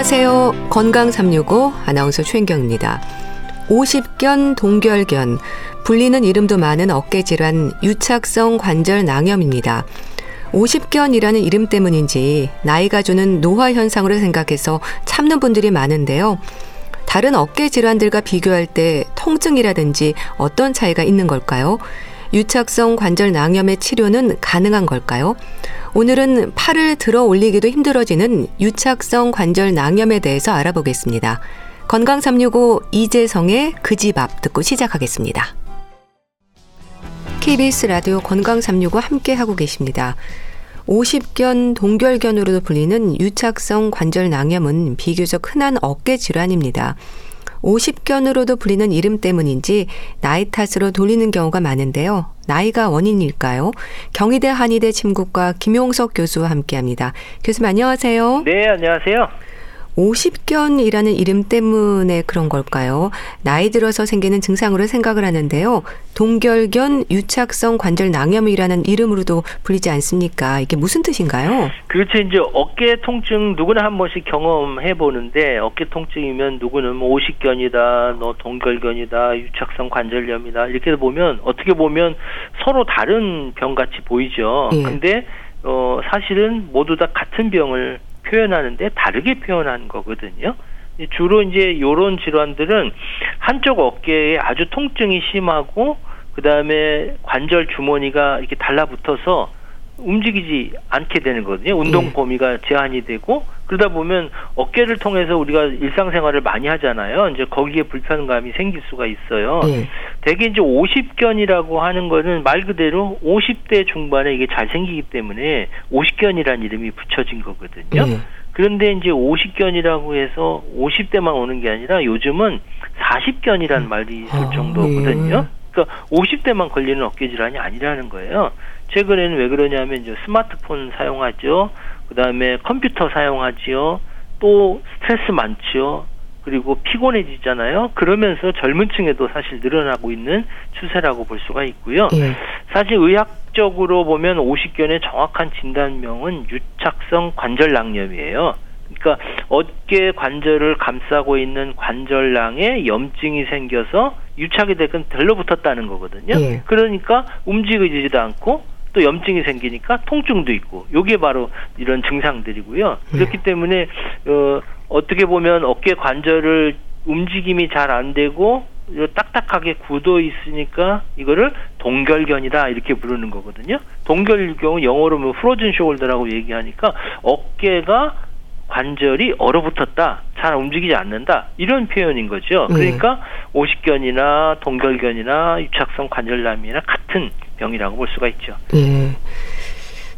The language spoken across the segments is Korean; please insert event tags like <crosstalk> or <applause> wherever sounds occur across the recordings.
안녕하세요. 건강 365 아나운서 최인경입니다. 50견 동결견 불리는 이름도 많은 어깨 질환 유착성 관절 낭염입니다. 50견이라는 이름 때문인지 나이가 주는 노화 현상으로 생각해서 참는 분들이 많은데요. 다른 어깨 질환들과 비교할 때 통증이라든지 어떤 차이가 있는 걸까요? 유착성 관절 낭염의 치료는 가능한 걸까요? 오늘은 팔을 들어 올리기도 힘들어지는 유착성 관절 낭염에 대해서 알아보겠습니다. 건강 365 이재성의 그 집 앞 듣고 시작하겠습니다. KBS 라디오 건강 365 함께 하고 계십니다. 50견 동결견으로도 불리는 유착성 관절 낭염은 비교적 흔한 어깨 질환입니다. 50견으로도 불리는 이름 때문인지 나이 탓으로 돌리는 경우가 많은데요. 나이가 원인일까요? 경희대 한의대 침구과 김용석 교수와 함께합니다. 교수님 안녕하세요. 네, 안녕하세요. 50견이라는 이름 때문에 그런 걸까요? 나이 들어서 생기는 증상으로 생각을 하는데요. 동결견 유착성 관절 낭염이라는 이름으로도 불리지 않습니까? 이게 무슨 뜻인가요? 그렇죠. 이제 어깨 통증 누구나 한 번씩 경험해 보는데 어깨 통증이면 누구는 뭐 오십견이다, 너 동결견이다, 유착성 관절염이다 이렇게 보면 어떻게 보면 서로 다른 병 같이 보이죠. 예. 근데 어 사실은 모두 다 같은 병을 표현하는데 다르게 표현한 거거든요. 주로 이제 요런 질환들은 한쪽 어깨에 아주 통증이 심하고 그 다음에 관절 주머니가 이렇게 달라붙어서 움직이지 않게 되는 거거든요. 운동 예. 범위가 제한이 되고 그러다 보면 어깨를 통해서 우리가 일상생활을 많이 하잖아요. 이제 거기에 불편감이 생길 수가 있어요. 예. 대개 이제 50견이라고 하는 거는 말 그대로 50대 중반에 이게 잘 생기기 때문에 50견이라는 이름이 붙여진 거거든요. 예. 그런데 이제 50견이라고 해서 50대만 오는 게 아니라 요즘은 40견이라는 말이 있을 아, 정도거든요. 예. 그러니까 50대만 걸리는 어깨 질환이 아니라는 거예요. 최근에는 왜 그러냐면 이제 스마트폰 사용하죠. 그다음에 컴퓨터 사용하지요. 또 스트레스 많지요. 그리고 피곤해지잖아요. 그러면서 젊은 층에도 사실 늘어나고 있는 추세라고 볼 수가 있고요. 예. 사실 의학적으로 보면 50견의 정확한 진단명은 유착성 관절낭염이에요. 그러니까 어깨 관절을 감싸고 있는 관절낭에 염증이 생겨서 유착이 되건 들러붙었다는 거거든요. 예. 그러니까 움직이지도 않고 또 염증이 생기니까 통증도 있고 요게 바로 이런 증상들이고요. 네. 그렇기 때문에 어 어떻게 보면 어깨 관절을 움직임이 잘 안 되고 딱딱하게 굳어 있으니까 이거를 동결견이다 이렇게 부르는 거거든요. 동결경 영어로 뭐 프로즌 숄더라고 얘기하니까 어깨가 관절이 얼어붙었다, 잘 움직이지 않는다 이런 표현인 거죠. 네. 그러니까 오십견이나 동결견이나 유착성 관절염이나 같은 병이라고 볼 수가 있죠. 네.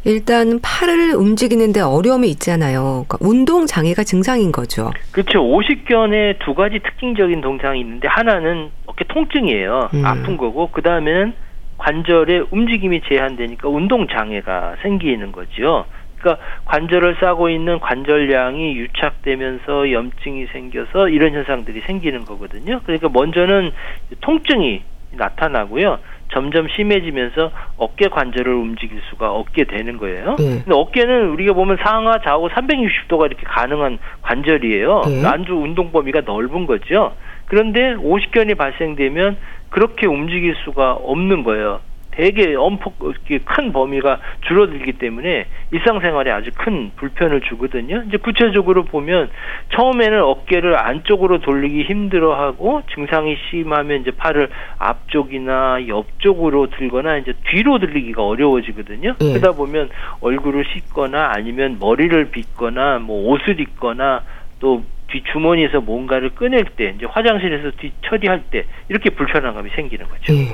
일단 팔을 움직이는데 어려움이 있잖아요. 그러니까 운동 장애가 증상인 거죠. 그렇죠. 오십견에 두 가지 특징적인 동상이 있는데 하나는 어깨 통증이에요. 음. 아픈 거고 그 다음에는 관절의 움직임이 제한되니까 운동 장애가 생기는 거죠. 그러니까 관절을 싸고 있는 관절량이 유착되면서 염증이 생겨서 이런 현상들이 생기는 거거든요. 그러니까 먼저는 통증이 나타나고요. 점점 심해지면서 어깨 관절을 움직일 수가 없게 되는 거예요. 네. 근데 어깨는 우리가 보면 상하 좌우 360도가 이렇게 가능한 관절이에요. 네. 안주 운동 범위가 넓은 거죠. 그런데 오십견이 발생되면 그렇게 움직일 수가 없는 거예요. 되게 엄폭 큰 범위가 줄어들기 때문에 일상생활에 아주 큰 불편을 주거든요. 이제 구체적으로 보면 처음에는 어깨를 안쪽으로 돌리기 힘들어하고 증상이 심하면 이제 팔을 앞쪽이나 옆쪽으로 들거나 이제 뒤로 들리기가 어려워지거든요. 네. 그러다 보면 얼굴을 씻거나 아니면 머리를 빗거나 뭐 옷을 입거나 또 뒷주머니에서 뭔가를 꺼낼 때 이제 화장실에서 뒤 처리할 때 이렇게 불편한 감이 생기는 거죠. 네.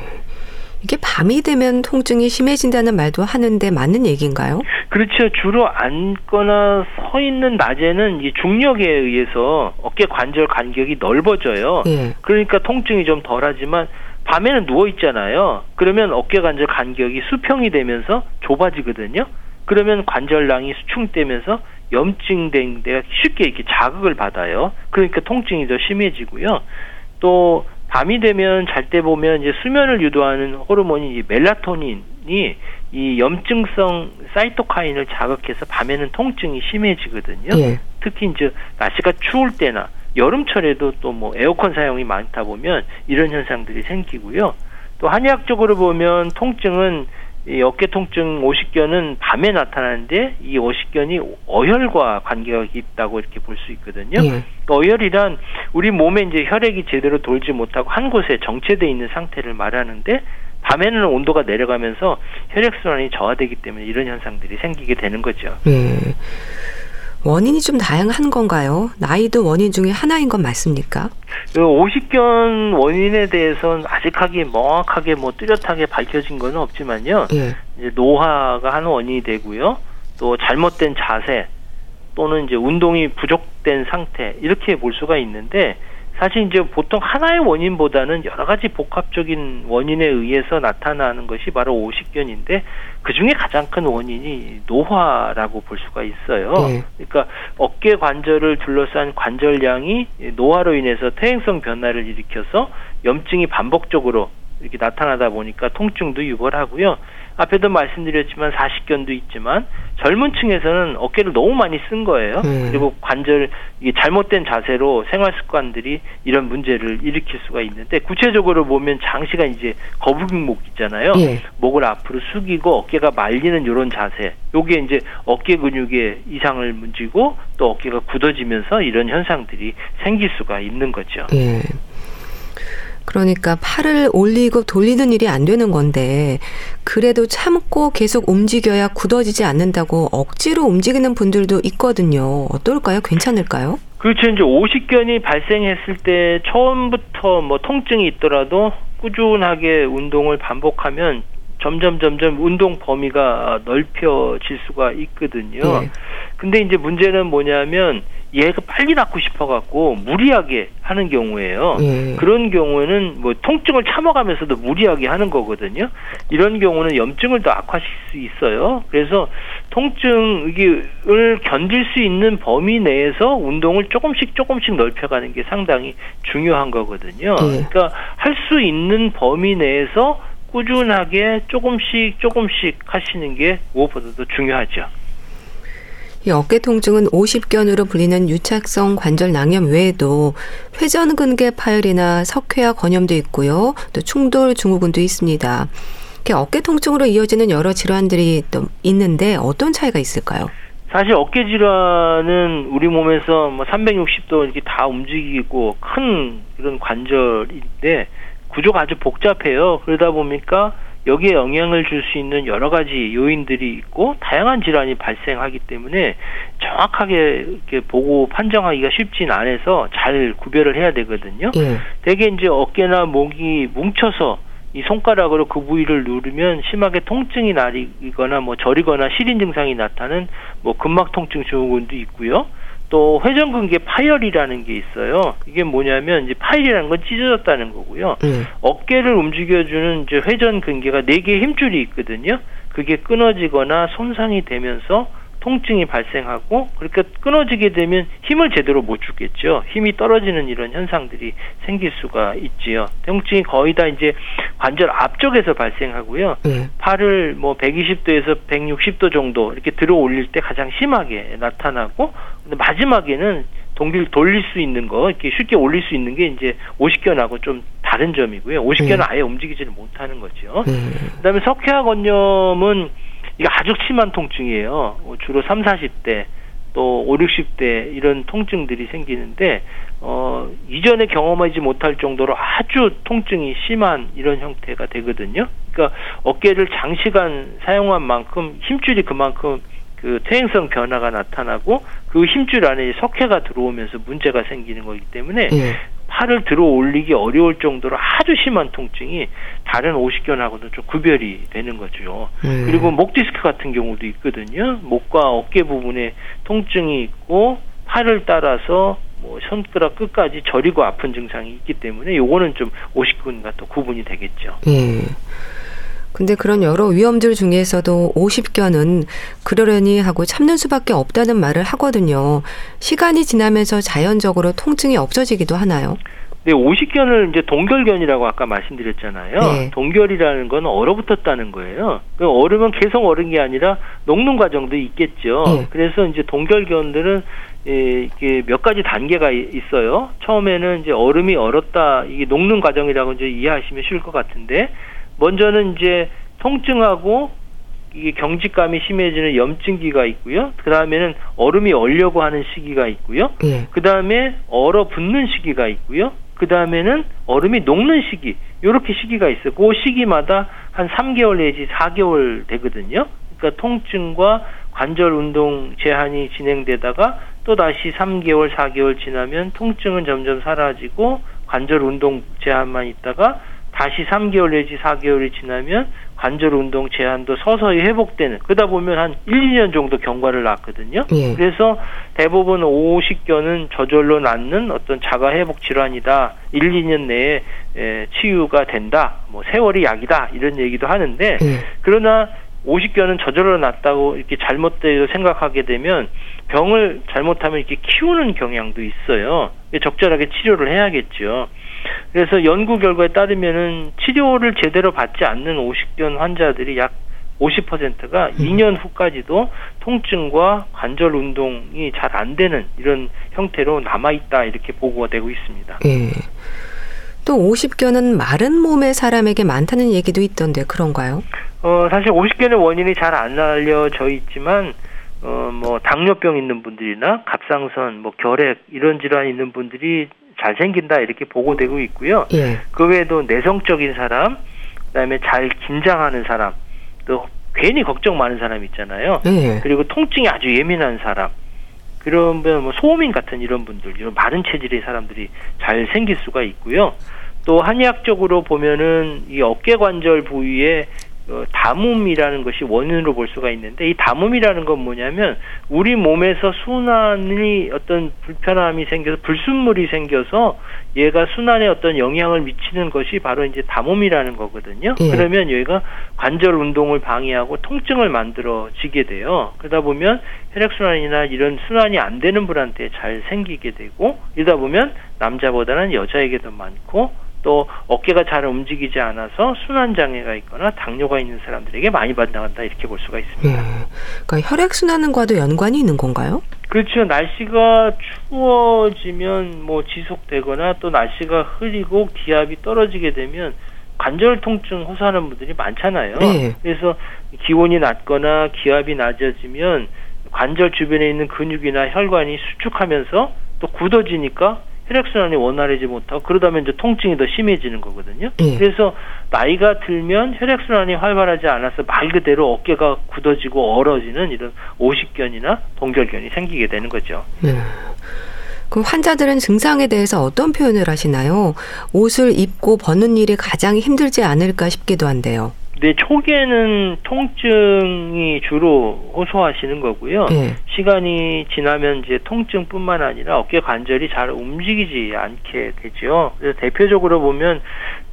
이게 밤이 되면 통증이 심해진다는 말도 하는데 맞는 얘기인가요? 그렇죠. 주로 앉거나 서 있는 낮에는 이 중력에 의해서 어깨 관절 간격이 넓어져요. 예. 그러니까 통증이 좀 덜하지만 밤에는 누워 있잖아요. 그러면 어깨 관절 간격이 수평이 되면서 좁아지거든요. 그러면 관절낭이 수축되면서 염증된 데가 쉽게 이렇게 자극을 받아요. 그러니까 통증이 더 심해지고요. 또 밤이 되면 잘 때 보면 이제 수면을 유도하는 호르몬이 멜라토닌이 이 염증성 사이토카인을 자극해서 밤에는 통증이 심해지거든요. 예. 특히 이제 날씨가 추울 때나 여름철에도 또 뭐 에어컨 사용이 많다 보면 이런 현상들이 생기고요. 또 한의학적으로 보면 통증은 이 어깨 통증 오십견은 밤에 나타나는데 이 오십견이 어혈과 관계가 있다고 이렇게 볼 수 있거든요. 예. 어혈이란 우리 몸에 이제 혈액이 제대로 돌지 못하고 한 곳에 정체돼 있는 상태를 말하는데 밤에는 온도가 내려가면서 혈액 순환이 저하되기 때문에 이런 현상들이 생기게 되는 거죠. 예. 원인이 좀 다양한 건가요? 나이도 원인 중에 하나인 건 맞습니까? 그 오십견 원인에 대해서는 아직하게 명확하게 뭐 뚜렷하게 밝혀진 건 없지만요. 예. 이제 노화가 한 원인이 되고요. 또 잘못된 자세 또는 이제 운동이 부족된 상태 이렇게 볼 수가 있는데 사실 이제 보통 하나의 원인보다는 여러 가지 복합적인 원인에 의해서 나타나는 것이 바로 오십견인데 그 중에 가장 큰 원인이 노화라고 볼 수가 있어요. 네. 그러니까 어깨 관절을 둘러싼 관절량이 노화로 인해서 퇴행성 변화를 일으켜서 염증이 반복적으로 이렇게 나타나다 보니까 통증도 유발하고요. 앞에도 말씀드렸지만 40견도 있지만 젊은 층에서는 어깨를 너무 많이 쓴 거예요. 음. 그리고 관절 이 잘못된 자세로 생활 습관들이 이런 문제를 일으킬 수가 있는데 구체적으로 보면 장시간 이제 거북목 있잖아요. 예. 목을 앞으로 숙이고 어깨가 말리는 이런 자세. 요게 이제 어깨 근육에 이상을 문지고 또 어깨가 굳어지면서 이런 현상들이 생길 수가 있는 거죠. 예. 그러니까 팔을 올리고 돌리는 일이 안 되는 건데 그래도 참고 계속 움직여야 굳어지지 않는다고 억지로 움직이는 분들도 있거든요. 어떨까요? 괜찮을까요? 그렇죠. 이제 오십견이 발생했을 때 처음부터 뭐 통증이 있더라도 꾸준하게 운동을 반복하면 점점 점점 운동 범위가 넓혀질 수가 있거든요. 네. 근데 이제 문제는 뭐냐면 얘가 빨리 낫고 싶어갖고 무리하게 하는 경우에요. 예. 그런 경우에는 뭐 통증을 참아가면서도 무리하게 하는 거거든요. 이런 경우는 염증을 더 악화시킬 수 있어요. 그래서 통증을 견딜 수 있는 범위 내에서 운동을 조금씩 조금씩 넓혀가는 게 상당히 중요한 거거든요. 예. 그러니까 할 수 있는 범위 내에서 꾸준하게 조금씩 조금씩 하시는 게 무엇보다도 중요하죠. 이 어깨 통증은 오십견으로 불리는 유착성 관절 낭염 외에도 회전근개 파열이나 석회화 건염도 있고요. 또 충돌 증후군도 있습니다. 어깨 통증으로 이어지는 여러 질환들이 또 있는데 어떤 차이가 있을까요? 사실 어깨 질환은 우리 몸에서 뭐 360도 이렇게 다 움직이고 큰 이런 관절인데 구조가 아주 복잡해요. 그러다 보니까 여기에 영향을 줄 수 있는 여러 가지 요인들이 있고 다양한 질환이 발생하기 때문에 정확하게 이렇게 보고 판정하기가 쉽진 않아서 잘 구별을 해야 되거든요. 예. 대개 이제 어깨나 목이 뭉쳐서 이 손가락으로 그 부위를 누르면 심하게 통증이 나리거나 뭐 저리거나 시린 증상이 나타나는 뭐 근막 통증 증후군도 있고요. 또 회전근개 파열이라는 게 있어요. 이게 뭐냐면 이제 파열이라는 건 찢어졌다는 거고요. 음. 어깨를 움직여주는 이제 회전근개가 네 개의 힘줄이 있거든요. 그게 끊어지거나 손상이 되면서 통증이 발생하고 그렇게 끊어지게 되면 힘을 제대로 못 주겠죠. 힘이 떨어지는 이런 현상들이 생길 수가 있지요. 통증이 거의 다 이제 관절 앞쪽에서 발생하고요. 네. 팔을 뭐 120도에서 160도 정도 이렇게 들어 올릴 때 가장 심하게 나타나고 근데 마지막에는 동길 돌릴 수 있는 거 이렇게 쉽게 올릴 수 있는 게 이제 오십견하고 좀 다른 점이고요. 오십견은 네. 아예 움직이지를 못하는 거죠. 네. 그다음에 석회화 건염은 이게 아주 심한 통증이에요. 뭐 주로 3, 40대 또 5, 60대 이런 통증들이 생기는데 어 이전에 경험하지 못할 정도로 아주 통증이 심한 이런 형태가 되거든요. 그러니까 어깨를 장시간 사용한 만큼 힘줄이 그만큼 그 퇴행성 변화가 나타나고 그 힘줄 안에 석회가 들어오면서 문제가 생기는 거기 때문에 예. 팔을 들어 올리기 어려울 정도로 아주 심한 통증이 다른 오십견하고도 좀 구별이 되는 거죠. 음. 그리고 목 디스크 같은 경우도 있거든요. 목과 어깨 부분에 통증이 있고 팔을 따라서 뭐 손가락 끝까지 저리고 아픈 증상이 있기 때문에 요거는 좀 오십견과 또 구분이 되겠죠. 음. 근데 그런 여러 위험들 중에서도 오십견은 그러려니 하고 참는 수밖에 없다는 말을 하거든요. 시간이 지나면서 자연적으로 통증이 없어지기도 하나요? 네, 50견을 이제 동결견이라고 아까 말씀드렸잖아요. 네. 동결이라는 건 얼어붙었다는 거예요. 그 얼으면 계속 얼은 게 아니라 녹는 과정도 있겠죠. 네. 그래서 이제 동결견들은 예, 이게 몇 가지 단계가 있어요. 처음에는 이제 얼음이 얼었다 이게 녹는 과정이라고 이제 이해하시면 쉬울 것 같은데 먼저는 이제 통증하고 이게 경직감이 심해지는 염증기가 있고요. 그 다음에는 얼음이 얼려고 하는 시기가 있고요. 예. 그 다음에 얼어붙는 시기가 있고요. 그 다음에는 얼음이 녹는 시기, 요렇게 시기가 있어요. 그 시기마다 한 3개월 내지 4개월 되거든요. 그러니까 통증과 관절 운동 제한이 진행되다가 또 다시 3개월, 4개월 지나면 통증은 점점 사라지고 관절 운동 제한만 있다가 다시 3개월 내지 4개월이 지나면 관절 운동 제한도 서서히 회복되는 그러다 보면 한 1, 2년 정도 경과를 낳거든요. 예. 그래서 대부분 50견은 저절로 낫는 어떤 자가 회복 질환이다. 1, 2년 내에 에, 치유가 된다. 뭐 세월이 약이다. 이런 얘기도 하는데 예. 그러나 50견은 저절로 낫다고 이렇게 잘못되어 생각하게 되면 병을 잘못하면 이렇게 키우는 경향도 있어요. 적절하게 치료를 해야겠죠. 그래서 연구 결과에 따르면은 치료를 제대로 받지 않는 50견 환자들이 약 50%가 음. 2년 후까지도 통증과 관절 운동이 잘 안 되는 이런 형태로 남아 있다 이렇게 보고가 되고 있습니다. 예. 또 50견은 마른 몸의 사람에게 많다는 얘기도 있던데 그런가요? 어, 사실 50견의 원인이 잘 안 알려져 있지만 어, 뭐 당뇨병 있는 분들이나 갑상선, 뭐 결핵 이런 질환 있는 분들이 잘 생긴다 이렇게 보고되고 있고요. 예. 그 외에도 내성적인 사람, 그다음에 잘 긴장하는 사람, 또 괜히 걱정 많은 사람 있잖아요. 예. 그리고 통증이 아주 예민한 사람, 그러면 뭐 소음인 같은 이런 분들, 이런 마른 체질의 사람들이 잘 생길 수가 있고요. 또 한의학적으로 보면은 이 어깨 관절 부위에 어, 담음이라는 것이 원인으로 볼 수가 있는데 이 담음이라는 건 뭐냐면 우리 몸에서 순환이 어떤 불편함이 생겨서 불순물이 생겨서 얘가 순환에 어떤 영향을 미치는 것이 바로 이제 담음이라는 거거든요. 예. 그러면 여기가 관절 운동을 방해하고 통증을 만들어지게 돼요. 그러다 보면 혈액순환이나 이런 순환이 안 되는 분한테 잘 생기게 되고 이러다 보면 남자보다는 여자에게 도 많고 또 어깨가 잘 움직이지 않아서 순환 장애가 있거나 당뇨가 있는 사람들에게 많이 발생한다 이렇게 볼 수가 있습니다. 예. 그러니까 혈액 순환과도 연관이 있는 건가요? 그렇죠. 날씨가 추워지면 뭐 지속되거나 또 날씨가 흐리고 기압이 떨어지게 되면 관절 통증 호소하는 분들이 많잖아요. 네. 그래서 기온이 낮거나 기압이 낮아지면 관절 주변에 있는 근육이나 혈관이 수축하면서 또 굳어지니까 혈액순환이 원활하지 못하고 그러다면 이제 통증이 더 심해지는 거거든요. 예. 그래서 나이가 들면 혈액순환이 활발하지 않아서 말 그대로 어깨가 굳어지고 얼어지는 이런 오십견이나 동결견이 생기게 되는 거죠. 예. 그 환자들은 증상에 대해서 어떤 표현을 하시나요? 옷을 입고 벗는 일이 가장 힘들지 않을까 싶기도 한데요. 네, 초기에는 통증이 주로 호소하시는 거고요. 네. 시간이 지나면 이제 통증뿐만 아니라 어깨 관절이 잘 움직이지 않게 되죠. 그래서 대표적으로 보면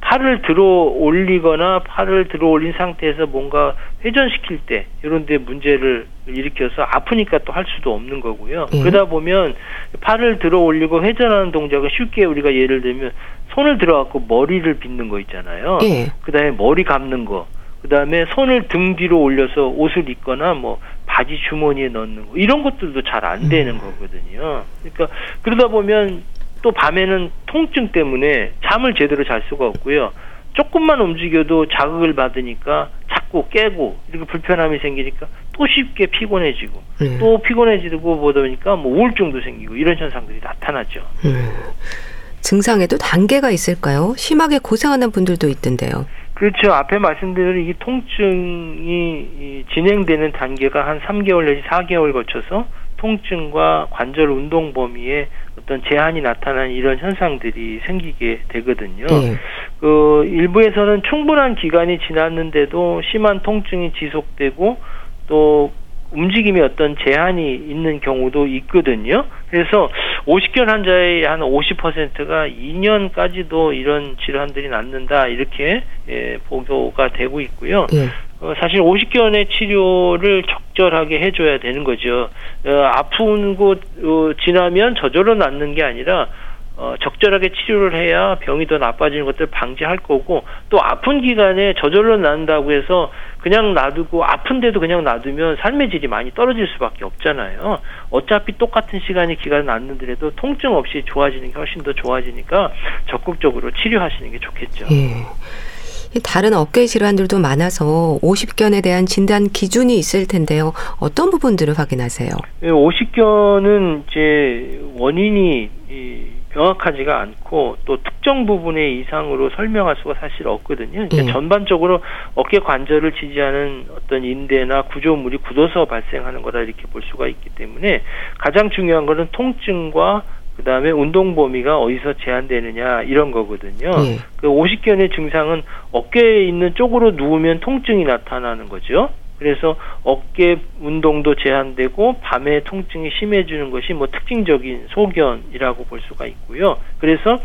팔을 들어 올리거나 팔을 들어 올린 상태에서 뭔가 회전시킬 때 이런 데 문제를 일으켜서 아프니까 또 할 수도 없는 거고요. 네. 그러다 보면 팔을 들어 올리고 회전하는 동작을 쉽게 우리가 예를 들면 손을 들어갖고 머리를 빗는 거 있잖아요. 네. 그다음에 머리 감는 거. 그다음에 손을 등 뒤로 올려서 옷을 입거나 뭐 바지 주머니에 넣는 거 이런 것들도 잘 안 되는 음. 거거든요. 그러니까 그러다 보면 또 밤에는 통증 때문에 잠을 제대로 잘 수가 없고요. 조금만 움직여도 자극을 받으니까 자꾸 깨고 이렇게 불편함이 생기니까 또 쉽게 피곤해지고 네. 또 피곤해지고 보다 보니까 뭐 우울증도 생기고 이런 현상들이 나타나죠. 네. 증상에도 단계가 있을까요? 심하게 고생하는 분들도 있던데요. 그렇죠. 앞에 말씀드린 이 통증이 진행되는 단계가 한 3개월 내지 4개월 거쳐서 통증과 관절 운동 범위에 어떤 제한이 나타나는 이런 현상들이 생기게 되거든요. 네. 그 일부에서는 충분한 기간이 지났는데도 심한 통증이 지속되고 또 움직임에 어떤 제한이 있는 경우도 있거든요. 그래서 50견 환자의 한 50%가 2년까지도 이런 질환들이 낫는다 이렇게 예, 보도가 되고 있고요. 예. 어, 사실 50견의 치료를 적절하게 해줘야 되는 거죠. 어, 아픈 곳 어, 지나면 저절로 낫는 게 아니라 어, 적절하게 치료를 해야 병이 더 나빠지는 것들을 방지할 거고 또 아픈 기간에 저절로 난다고 해서 그냥 놔두고 아픈데도 그냥 놔두면 삶의 질이 많이 떨어질 수밖에 없잖아요. 어차피 똑같은 시간이 기간 났는데도 통증 없이 좋아지는 게 훨씬 더 좋아지니까 적극적으로 치료하시는 게 좋겠죠. 예. 다른 어깨 질환들도 많아서 오십견에 대한 진단 기준이 있을 텐데요. 어떤 부분들을 확인하세요? 예, 오십견은 이제 원인이 명확하지가 않고 또 특정 부분의 이상으로 설명할 수가 사실 없거든요. 그러니까 예. 전반적으로 어깨 관절을 지지하는 어떤 인대나 구조물이 굳어서 발생하는 거다 이렇게 볼 수가 있기 때문에 가장 중요한 것은 통증과 그 다음에 운동 범위가 어디서 제한되느냐 이런 거거든요. 예. 그 오십견의 증상은 어깨에 있는 쪽으로 누우면 통증이 나타나는 거죠. 그래서 어깨 운동도 제한되고 밤에 통증이 심해지는 것이 뭐 특징적인 소견이라고 볼 수가 있고요. 그래서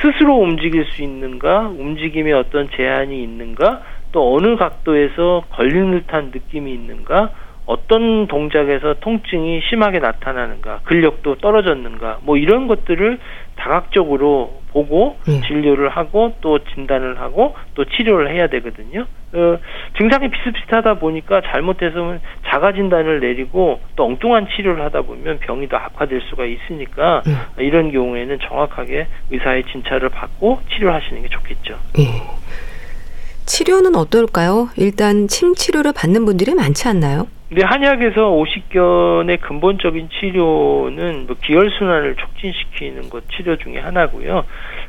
스스로 움직일 수 있는가, 움직임에 어떤 제한이 있는가, 또 어느 각도에서 걸리는 듯한 느낌이 있는가, 어떤 동작에서 통증이 심하게 나타나는가, 근력도 떨어졌는가, 뭐 이런 것들을 다각적으로 보고 네. 진료를 하고 또 진단을 하고 또 치료를 해야 되거든요. 어, 증상이 비슷비슷하다 보니까 잘못해서 자가 진단을 내리고 또 엉뚱한 치료를 하다 보면 병이 더 악화될 수가 있으니까 네. 이런 경우에는 정확하게 의사의 진찰을 받고 치료하시는 게 좋겠죠. 네. 치료는 어떨까요? 일단 침 치료를 받는 분들이 많지 않나요? 네, 한약에서 오십견의 근본적인 치료는 뭐 기혈순환을 촉진시키는 것 치료 중에 하나고요.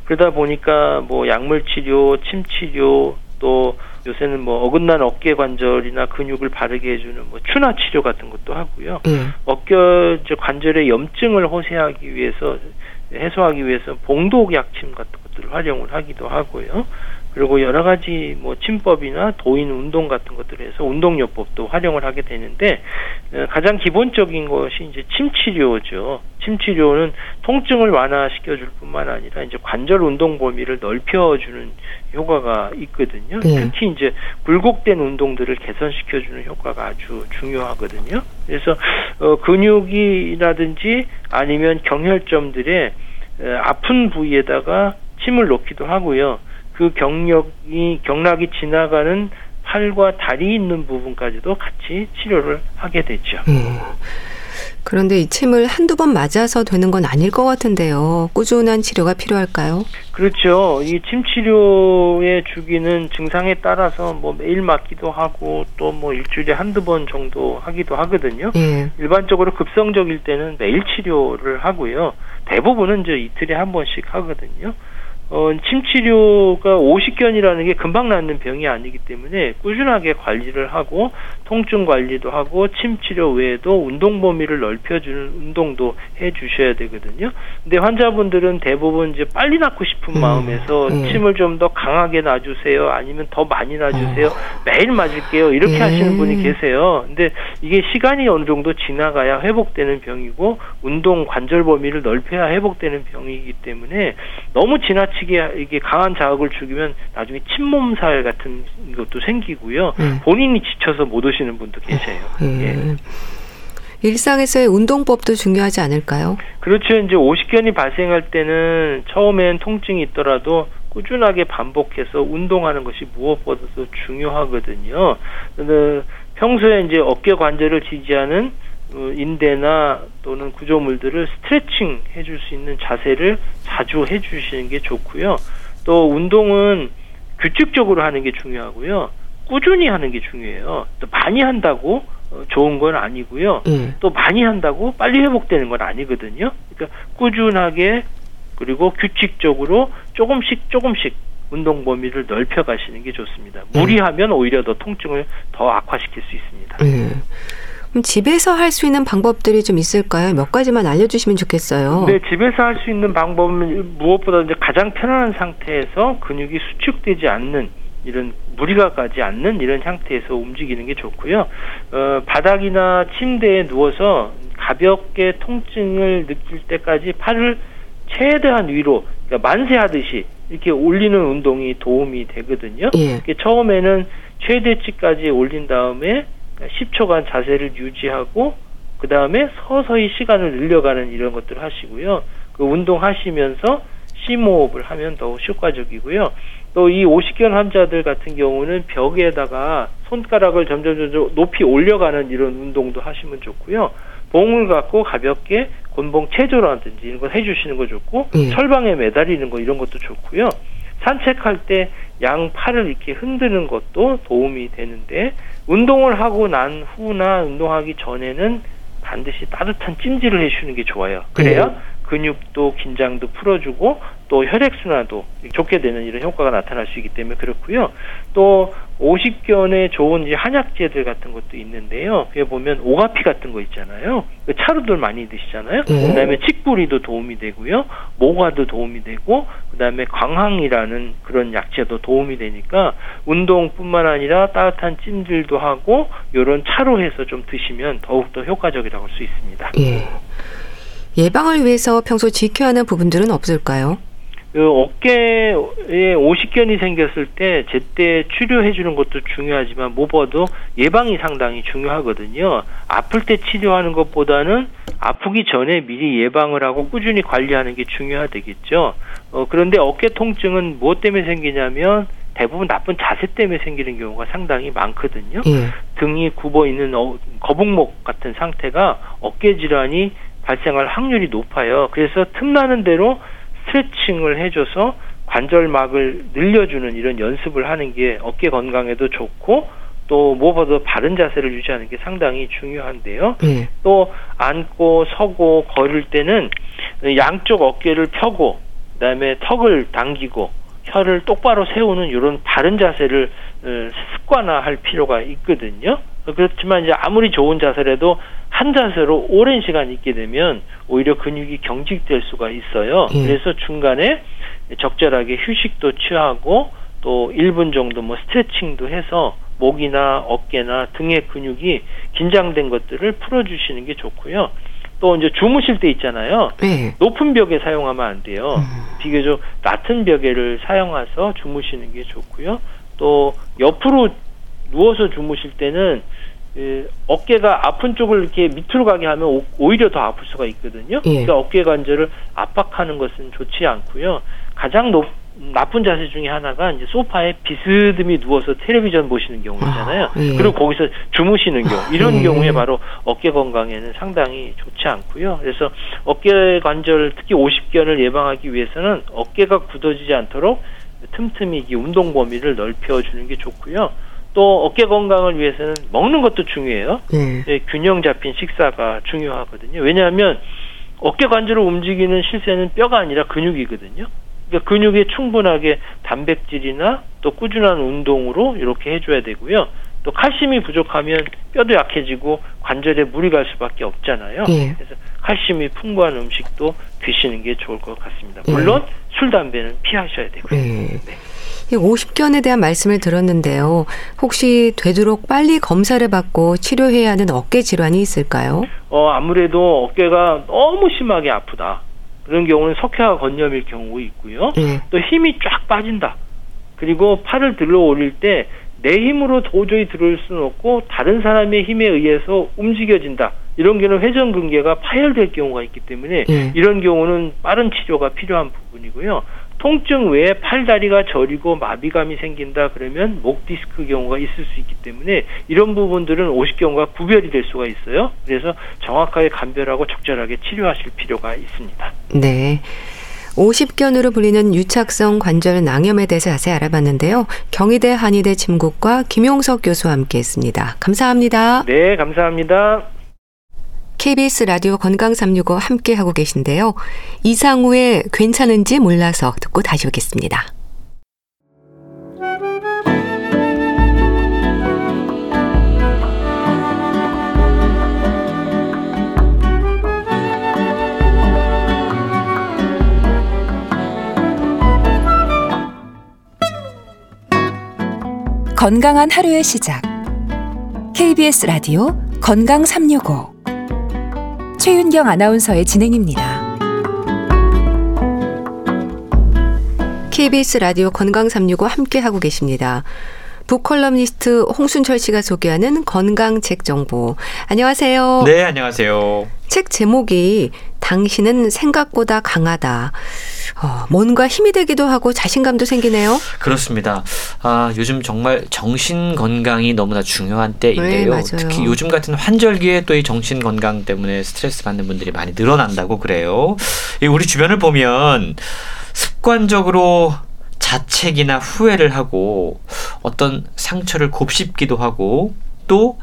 그러다 보니까 뭐 약물 치료, 침 치료, 또 요새는 뭐 어긋난 어깨 관절이나 근육을 바르게 해주는 뭐 추나 치료 같은 것도 하고요. 음. 어깨 관절의 염증을 호소하기 위해서 해소하기 위해서 봉독 약침 같은 것들을 활용을 하기도 하고요. 그리고 여러 가지 뭐 침법이나 도인 운동 같은 것들을 해서 운동요법도 활용을 하게 되는데 어, 가장 기본적인 것이 이제 침치료죠. 침치료는 통증을 완화시켜 줄 뿐만 아니라 이제 관절 운동 범위를 넓혀 주는 효과가 있거든요. 네. 특히 이제 굴곡된 운동들을 개선시켜 주는 효과가 아주 중요하거든요. 그래서 어 근육이라든지 아니면 경혈점들의 아픈 부위에다가 침을 놓기도 하고요. 그 경력이 경락이 지나가는 팔과 다리 있는 부분까지도 같이 치료를 하게 되죠. 음. 그런데 이 침을 한두 번 맞아서 되는 건 아닐 것 같은데요. 꾸준한 치료가 필요할까요? 그렇죠. 이 침 치료의 주기는 증상에 따라서 뭐 매일 맞기도 하고 또 뭐 일주일에 한두 번 정도 하기도 하거든요. 예. 일반적으로 급성적일 때는 매일 치료를 하고요. 대부분은 이제 이틀에 한 번씩 하거든요. 어, 침 치료가 오십견이라는 게 금방 낫는 병이 아니기 때문에 꾸준하게 관리를 하고 통증 관리도 하고 침 치료 외에도 운동 범위를 넓혀주는 운동도 해 주셔야 되거든요. 근데 환자분들은 대부분 이제 빨리 낫고 싶은 음, 마음에서 음. 침을 좀 더 강하게 놔주세요. 아니면 더 많이 놔주세요. 어. 매일 맞을게요. 이렇게 음. 하시는 분이 계세요. 근데 이게 시간이 어느 정도 지나가야 회복되는 병이고 운동 관절 범위를 넓혀야 회복되는 병이기 때문에 너무 지나치 지나치게 이게 강한 자극을 주기면 나중에 침몸살 같은 것도 생기고요. 음. 본인이 지쳐서 못 오시는 분도 계세요. 음. 예. 일상에서의 운동법도 중요하지 않을까요? 그렇죠. 이제 오십견이 발생할 때는 처음엔 통증이 있더라도 꾸준하게 반복해서 운동하는 것이 무엇보다도 중요하거든요. 평소에 이제 어깨 관절을 지지하는 어, 인대나 또는 구조물들을 스트레칭 해줄 수 있는 자세를 자주 해주시는 게 좋고요. 또 운동은 규칙적으로 하는 게 중요하고요. 꾸준히 하는 게 중요해요. 또 많이 한다고 어, 좋은 건 아니고요. 음. 또 많이 한다고 빨리 회복되는 건 아니거든요. 그러니까 꾸준하게 그리고 규칙적으로 조금씩 조금씩 운동 범위를 넓혀 가시는 게 좋습니다. 무리하면 오히려 더 통증을 더 악화시킬 수 있습니다. 음. 그럼 집에서 할 수 있는 방법들이 좀 있을까요? 몇 가지만 알려주시면 좋겠어요. 네, 집에서 할 수 있는 방법은 무엇보다 이제 가장 편안한 상태에서 근육이 수축되지 않는 이런 무리가 가지 않는 이런 상태에서 움직이는 게 좋고요. 어, 바닥이나 침대에 누워서 가볍게 통증을 느낄 때까지 팔을 최대한 위로 그러니까 만세하듯이 이렇게 올리는 운동이 도움이 되거든요. 예. 처음에는 최대치까지 올린 다음에 10초간 자세를 유지하고 그 다음에 서서히 시간을 늘려가는 이런 것들을 하시고요. 그 운동하시면서 심호흡을 하면 더욱 효과적이고요. 또이 오십견 환자들 같은 경우는 벽에다가 손가락을 점점 점점 높이 올려가는 이런 운동도 하시면 좋고요. 봉을 갖고 가볍게 곤봉 체조라든지 이런 거 해주시는 거 좋고 예. 철방에 매달리는 거 이런 것도 좋고요. 산책할 때 양 팔을 이렇게 흔드는 것도 도움이 되는데 운동을 하고 난 후나 운동하기 전에는 반드시 따뜻한 찜질을 해주는 게 좋아요. 그래야 네. 근육도 긴장도 풀어주고 또 혈액순환도 좋게 되는 이런 효과가 나타날 수 있기 때문에 그렇고요. 또 오십견에 좋은 이제 한약재들 같은 것도 있는데요. 그게 보면 오가피 같은 거 있잖아요. 그 차루들 많이 드시잖아요. 네. 그다음에 칡뿌리도 도움이 되고요. 모과도 도움이 되고 그다음에 광항이라는 그런 약재도 도움이 되니까 운동뿐만 아니라 따뜻한 찜질도 하고 요런 차로 해서 좀 드시면 더욱더 효과적이라고 할 수 있습니다. 예. 예방을 위해서 평소 지켜야 하는 부분들은 없을까요? 그 어깨에 오십견이 생겼을 때 제때 치료해 주는 것도 중요하지만 무엇보다도 예방이 상당히 중요하거든요. 아플 때 치료하는 것보다는 아프기 전에 미리 예방을 하고 꾸준히 관리하는 게 중요하되겠죠. 어, 그런데 어깨 통증은 무엇 때문에 생기냐면 대부분 나쁜 자세 때문에 생기는 경우가 상당히 많거든요. 예. 등이 굽어 있는 어, 거북목 같은 상태가 어깨 질환이 발생할 확률이 높아요. 그래서 틈나는 대로 스트레칭을 해줘서 관절막을 늘려주는 이런 연습을 하는 게 어깨 건강에도 좋고 또 무엇보다 바른 자세를 유지하는 게 상당히 중요한데요. 예. 또 앉고 서고 걸을 때는 양쪽 어깨를 펴고 그다음에 턱을 당기고 혀를 똑바로 세우는 이런 바른 자세를 어, 습관화할 필요가 있거든요. 그렇지만 이제 아무리 좋은 자세라도 한 자세로 오랜 시간 있게 되면 오히려 근육이 경직될 수가 있어요. 예. 그래서 중간에 적절하게 휴식도 취하고 또 1분 정도 뭐 스트레칭도 해서 목이나 어깨나 등의 근육이 긴장된 것들을 풀어주시는 게 좋고요. 또 이제 주무실 때 있잖아요. 예. 높은 벽에 사용하면 안 돼요. 음. 비교적 낮은 벽에를 사용해서 주무시는 게 좋고요. 또 옆으로 누워서 주무실 때는 그 어깨가 아픈 쪽을 이렇게 밑으로 가게 하면 오- 오히려 더 아플 수가 있거든요. 예. 그러니까 어깨 관절을 압박하는 것은 좋지 않고요. 가장 높, 나쁜 자세 중에 하나가 이제 소파에 비스듬히 누워서 텔레비전 보시는 경우 있잖아요. 아, 예. 그리고 거기서 주무시는 경우 이런 예. 경우에 바로 어깨 건강에는 상당히 좋지 않고요. 그래서 어깨 관절 특히 오십견을 예방하기 위해서는 어깨가 굳어지지 않도록 틈틈이 이 운동 범위를 넓혀주는 게 좋고요. 또 어깨 건강을 위해서는 먹는 것도 중요해요. 예. 예, 균형 잡힌 식사가 중요하거든요. 왜냐하면 어깨 관절을 움직이는 실세는 뼈가 아니라 근육이거든요. 그러니까 근육에 충분하게 단백질이나 또 꾸준한 운동으로 이렇게 해줘야 되고요. 또 칼슘이 부족하면 뼈도 약해지고 관절에 무리 갈 수밖에 없잖아요. 예. 그래서 칼슘이 풍부한 음식도 드시는 게 좋을 것 같습니다. 예. 물론 술 담배는 피하셔야 되고요. 예. 이 50견에 대한 말씀을 들었는데요. 혹시 되도록 빨리 검사를 받고 치료해야 하는 어깨 질환이 있을까요? 어, 아무래도 어깨가 너무 심하게 아프다. 그런 경우는 석회화 건염일 경우 있고요. 예. 또 힘이 쫙 빠진다. 그리고 팔을 들어 올릴 때 내 힘으로 도저히 들을 수는 없고 다른 사람의 힘에 의해서 움직여진다. 이런 경우는 회전근개가 파열될 경우가 있기 때문에 예. 이런 경우는 빠른 치료가 필요한 부분이고요. 통증 외에 팔다리가 저리고 마비감이 생긴다 그러면 목 디스크 경우가 있을 수 있기 때문에 이런 부분들은 오십경과 구별이 될 수가 있어요. 그래서 정확하게 감별하고 적절하게 치료하실 필요가 있습니다. 네. 50견으로 불리는 유착성 관절 낭염에 대해서 자세히 알아봤는데요. 경희대 한의대 침구과 김용석 교수와 함께했습니다. 감사합니다. 네, 감사합니다. KBS 라디오 건강 365 함께 하고 계신데요. 이상우의 괜찮은지 몰라서 듣고 다시 오겠습니다. 건강한 하루의 시작. KBS 라디오 건강 365. 최윤경 아나운서의 진행입니다. KBS 라디오 건강 365 함께 하고 계십니다. 북컬럼니스트 홍순철 씨가 소개하는 건강 책 정보. 안녕하세요. 네, 안녕하세요. 책 제목이 당신은 생각보다 강하다. 어, 뭔가 힘이 되기도 하고 자신감도 생기네요. 그렇습니다. 아, 요즘 정말 정신 건강이 너무나 중요한 때인데요. 네, 특히 요즘 같은 환절기에 또 이 정신 건강 때문에 스트레스 받는 분들이 많이 늘어난다고 그래요. 우리 주변을 보면 습관적으로 자책이나 후회를 하고 어떤 상처를 곱씹기도 하고 또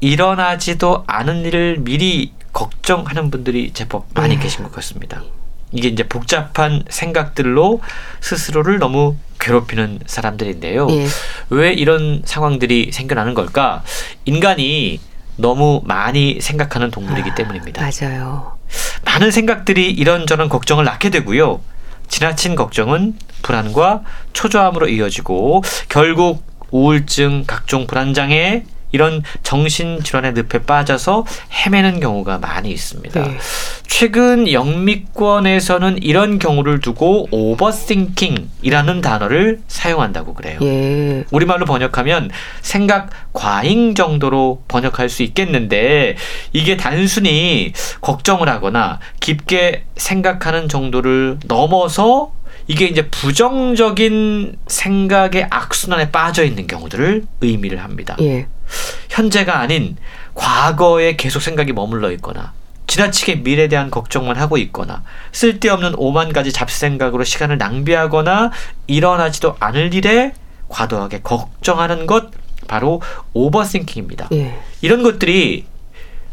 일어나지도 않은 일을 미리 걱정하는 분들이 제법 많이 네. 계신 것 같습니다. 이게 이제 복잡한 생각들로 스스로를 너무 괴롭히는 사람들인데요. 예. 왜 이런 상황들이 생겨나는 걸까? 인간이 너무 많이 생각하는 동물이기 아, 때문입니다. 맞아요. 많은 생각들이 이런저런 걱정을 낳게 되고요. 지나친 걱정은 불안과 초조함으로 이어지고 결국 우울증, 각종 불안장애, 이런 정신질환의 늪에 빠져서 헤매는 경우가 많이 있습니다. 네. 최근 영미권에서는 이런 경우를 두고 오버싱킹이라는 단어를 사용한다고 그래요. 예. 우리말로 번역하면 생각 과잉 정도로 번역할 수 있겠는데 이게 단순히 걱정을 하거나 깊게 생각하는 정도를 넘어서 이게 이제 부정적인 생각의 악순환에 빠져 있는 경우들을 의미를 합니다. 예. 현재가 아닌 과거에 계속 생각이 머물러 있거나 지나치게 미래에 대한 걱정만 하고 있거나 쓸데없는 오만 가지 잡생각으로 시간을 낭비하거나 일어나지도 않을 일에 과도하게 걱정하는 것 바로 오버싱킹입니다. 예. 이런 것들이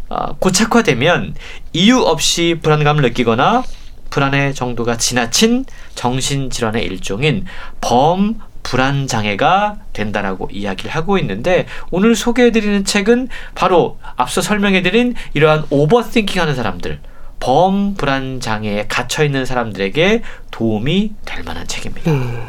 어, 고착화되면 이유 없이 불안감을 느끼거나 불안의 정도가 지나친 정신질환의 일종인 범 불안 장애가 된다라고 이야기를 하고 있는데 오늘 소개해드리는 책은 바로 앞서 설명해드린 이러한 오버띵킹 하는 사람들 범 불안 장애에 갇혀 있는 사람들에게 도움이 될 만한 책입니다. 음.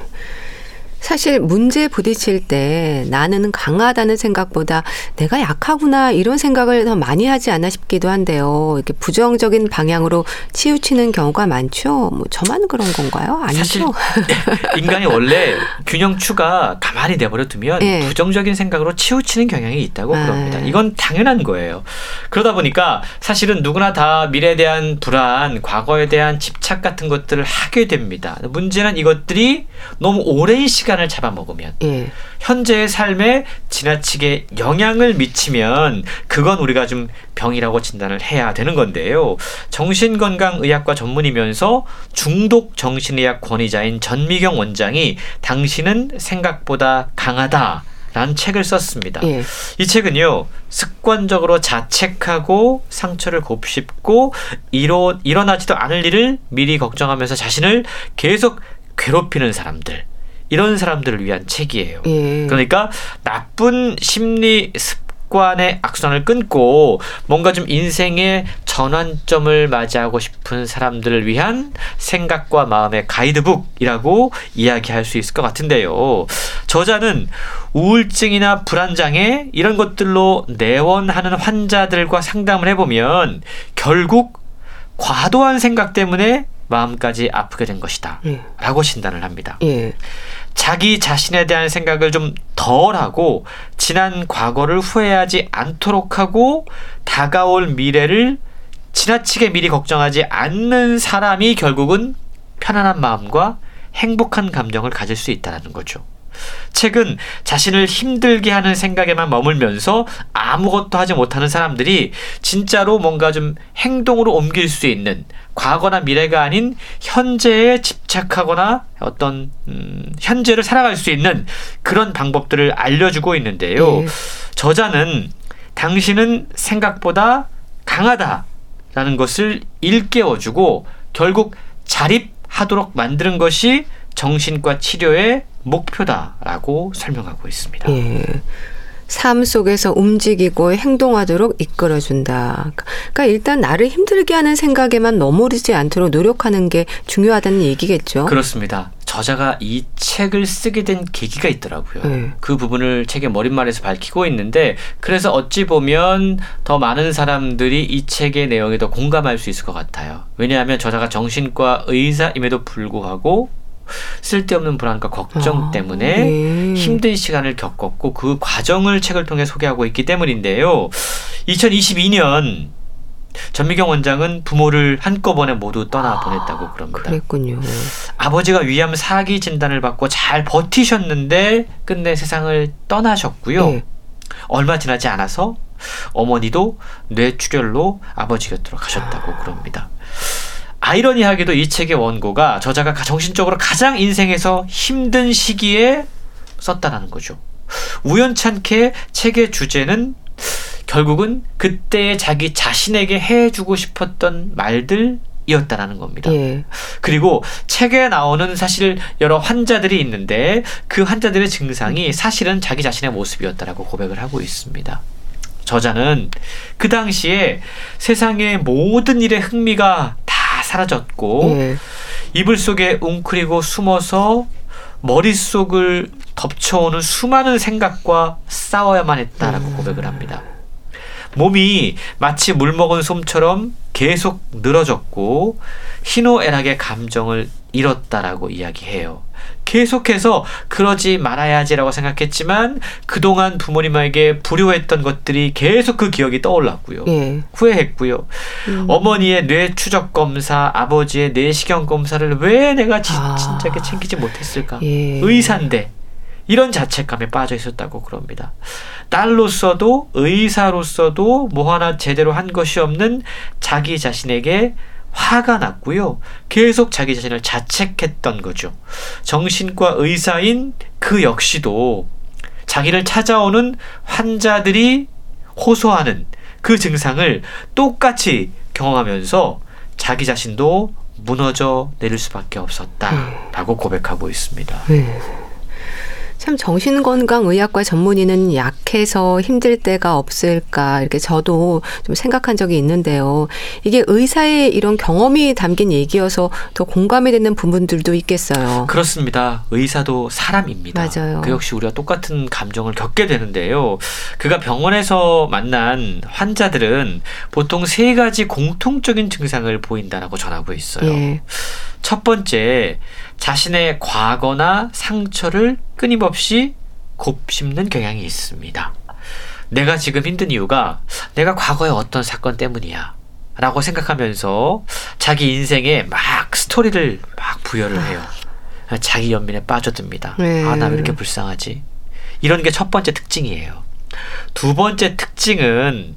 사실 문제에 부딪힐 때 나는 강하다는 생각보다 내가 약하구나 이런 생각을 더 많이 하지 않나 싶기도 한데요. 이렇게 부정적인 방향으로 치우치는 경우가 많죠. 뭐 저만 그런 건가요? 아니죠. <laughs> 인간이 원래 균형추가 가만히 내버려 두면 네. 부정적인 생각으로 치우치는 경향이 있다고 아. 그럽니다. 이건 당연한 거예요. 그러다 보니까 사실은 누구나 다 미래에 대한 불안, 과거에 대한 집착 같은 것들을 하게 됩니다. 문제는 이것들이 너무 오랜 시간 시간을 잡아먹으면 예. 현재의 삶에 지나치게 영향을 미치면 그건 우리가 좀 병이라고 진단을 해야 되는 건데요. 정신건강의학과 전문이면서 중독 정신의학 권위자인 전미경 원장이 당신은 생각보다 강하다. 라는 책을 썼습니다. 예. 이 책은요, 습관적으로 자책하고 상처를 곱씹고 일어, 일어나지도 않을 일을 미리 걱정하면서 자신을 계속 괴롭히는 사람들, 이런 사람들을 위한 책이에요. 예. 그러니까 나쁜 심리 습관의 악순환을 끊고 뭔가 좀 인생의 전환점을 맞이하고 싶은 사람들을 위한 생각과 마음의 가이드북이라고 이야기할 수 있을 것 같은데요. 저자는 우울증이나 불안장애 이런 것들로 내원하는 환자들과 상담을 해보면 결국 과도한 생각 때문에 마음까지 아프게 된 것이다. 예. 라고 진단을 합니다. 예. 자기 자신에 대한 생각을 좀 덜하고 지난 과거를 후회하지 않도록 하고 다가올 미래를 지나치게 미리 걱정하지 않는 사람이 결국은 편안한 마음과 행복한 감정을 가질 수 있다는 거죠. 책은 자신을 힘들게 하는 생각에만 머물면서 아무것도 하지 못하는 사람들이 진짜로 뭔가 좀 행동으로 옮길 수 있는 과거나 미래가 아닌 현재에 집착하거나 어떤 음, 현재를 살아갈 수 있는 그런 방법들을 알려주고 있는데요. 네. 저자는 당신은 생각보다 강하다라는 것을 일깨워주고 결국 자립하도록 만드는 것이 정신과 치료의 목표다라고 설명하고 있습니다. 예. 삶 속에서 움직이고 행동하도록 이끌어준다. 그러니까 일단 나를 힘들게 하는 생각에만 머무르지 않도록 노력하는 게 중요하다는 얘기겠죠. 그렇습니다. 저자가 이 책을 쓰게 된 계기가 있더라고요. 네. 그 부분을 책의 머릿말에서 밝히고 있는데 그래서 어찌 보면 더 많은 사람들이 이 책의 내용에 더 공감할 수 있을 것 같아요. 왜냐하면 저자가 정신과 의사임에도 불구하고 쓸데없는 불안과 걱정 아, 때문에 네. 힘든 시간을 겪었고 그 과정을 책을 통해 소개하고 있기 때문인데요. 2022년 전미경 원장은 부모를 한꺼번에 모두 떠나 아, 보냈다고 그럽니다. 그랬군요. 아버지가 위암 사기 진단을 받고 잘 버티셨는데 끝내 세상을 떠나셨고요. 네. 얼마 지나지 않아서 어머니도 뇌출혈로 아버지 곁으로 가셨다고 그럽니다. 아이러니하게도 이 책의 원고가 저자가 정신적으로 가장 인생에서 힘든 시기에 썼다라는 거죠. 우연찮게 책의 주제는 결국은 그때 자기 자신에게 해주고 싶었던 말들 이었다라는 겁니다. 예. 그리고 책에 나오는 사실 여러 환자들이 있는데 그 환자들의 증상이 사실은 자기 자신의 모습이었다라고 고백을 하고 있습니다. 저자는 그 당시에 세상의 모든 일에 흥미가 다 사라졌고 예. 이불 속에 웅크리고 숨어서 머릿속을 덮쳐오는 수많은 생각과 싸워야만 했다라고 음. 고백을 합니다. 몸이 마치 물 먹은 솜처럼 계속 늘어졌고 희노애락의 감정을 잃었다라고 이야기해요. 계속해서 그러지 말아야지라고 생각했지만 그동안 부모님에게 불효했던 것들이 계속 그 기억이 떠올랐고요. 예. 후회했고요. 음. 어머니의 뇌 추적 검사, 아버지의 뇌시경 검사를 왜 내가 진, 아. 진작에 챙기지 못했을까? 예. 의사인데 이런 자책감에 빠져 있었다고 그럽니다. 딸로서도 의사로서도 뭐 하나 제대로 한 것이 없는 자기 자신에게 화가 났고요. 계속 자기 자신을 자책했던 거죠. 정신과 의사인 그 역시도 자기를 찾아오는 환자들이 호소하는 그 증상을 똑같이 경험하면서 자기 자신도 무너져 내릴 수밖에 없었다라고 고백하고 있습니다. 네. 참 정신건강의학과 전문의는 약해서 힘들 때가 없을까 이렇게 저도 좀 생각한 적이 있는데요. 이게 의사의 이런 경험이 담긴 얘기여서 더 공감이 되는 부분들도 있겠어요. 그렇습니다. 의사도 사람입니다. 맞아요. 그 역시 우리가 똑같은 감정을 겪게 되는데요. 그가 병원에서 만난 환자들은 보통 세 가지 공통적인 증상을 보인다라고 전하고 있어요. 예. 첫 번째, 자신의 과거나 상처를 끊임없이 곱씹는 경향이 있습니다. 내가 지금 힘든 이유가 내가 과거의 어떤 사건 때문이야. 라고 생각하면서 자기 인생에 막 스토리를 막 부여를 해요. 자기 연민에 빠져듭니다. 네. 아, 나 왜 이렇게 불쌍하지? 이런 게 첫 번째 특징이에요. 두 번째 특징은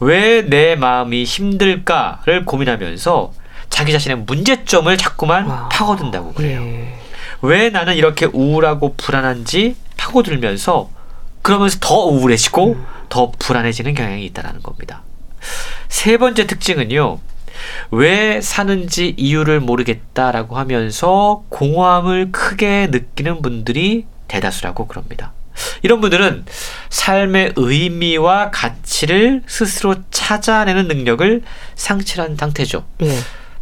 왜 내 마음이 힘들까를 고민하면서 자기 자신의 문제점을 자꾸만 와. 파고든다고 그래요. 예. 왜 나는 이렇게 우울하고 불안한지 파고들면서 그러면서 더 우울해지고 음. 더 불안해지는 경향이 있다는 겁니다. 세 번째 특징은요. 왜 사는지 이유를 모르겠다라고 하면서 공허함을 크게 느끼는 분들이 대다수라고 그럽니다. 이런 분들은 삶의 의미와 가치를 스스로 찾아내는 능력을 상실한 상태죠. 예.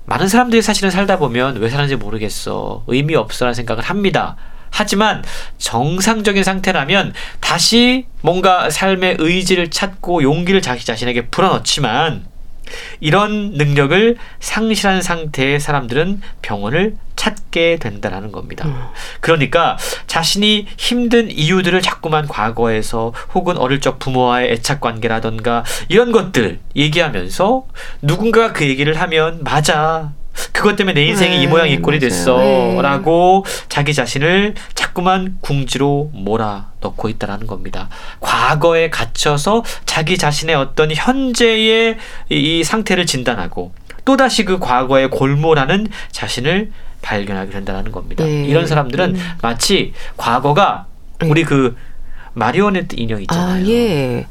많은 사람들이 사실은 살다 보면 왜 사는지 모르겠어. 의미 없어라는 생각을 합니다. 하지만 정상적인 상태라면 다시 뭔가 삶의 의지를 찾고 용기를 자기 자신에게 불어넣지만 이런 능력을 상실한 상태의 사람들은 병원을 찾게 된다는 겁니다. 음. 그러니까 자신이 힘든 이유들을 자꾸만 과거에서 혹은 어릴 적 부모와의 애착 관계라던가 이런 것들 얘기하면서 누군가가 그 얘기를 하면 맞아. 그것 때문에 내 인생이 네, 이 모양 이 꼴이 됐어. 네. 라고 자기 자신을 자꾸만 궁지로 몰아넣고 있다라는 겁니다. 과거에 갇혀서 자기 자신의 어떤 현재의 이 상태를 진단하고 또다시 그 과거에 골몰하는 자신을 발견하게 된다는 겁니다. 네. 이런 사람들은 음. 마치 과거가 네. 우리 그 마리오네트 인형 있잖아요. 아, 예.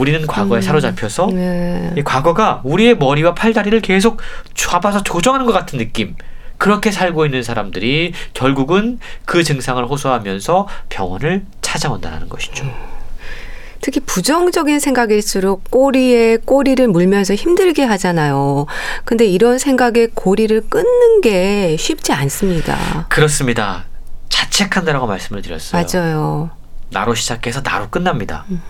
우리는 과거에 음. 사로잡혀서 네. 이 과거가 우리의 머리와 팔다리를 계속 잡아서 조정하는 것 같은 느낌. 그렇게 살고 있는 사람들이 결국은 그 증상을 호소하면서 병원을 찾아온다는 것이죠. 음. 특히 부정적인 생각일수록 꼬리에 꼬리를 물면서 힘들게 하잖아요. 근데 이런 생각에 고리를 끊는 게 쉽지 않습니다. 그렇습니다. 자책한다라고 말씀을 드렸어요. 맞아요. 나로 시작해서 나로 끝납니다. 음.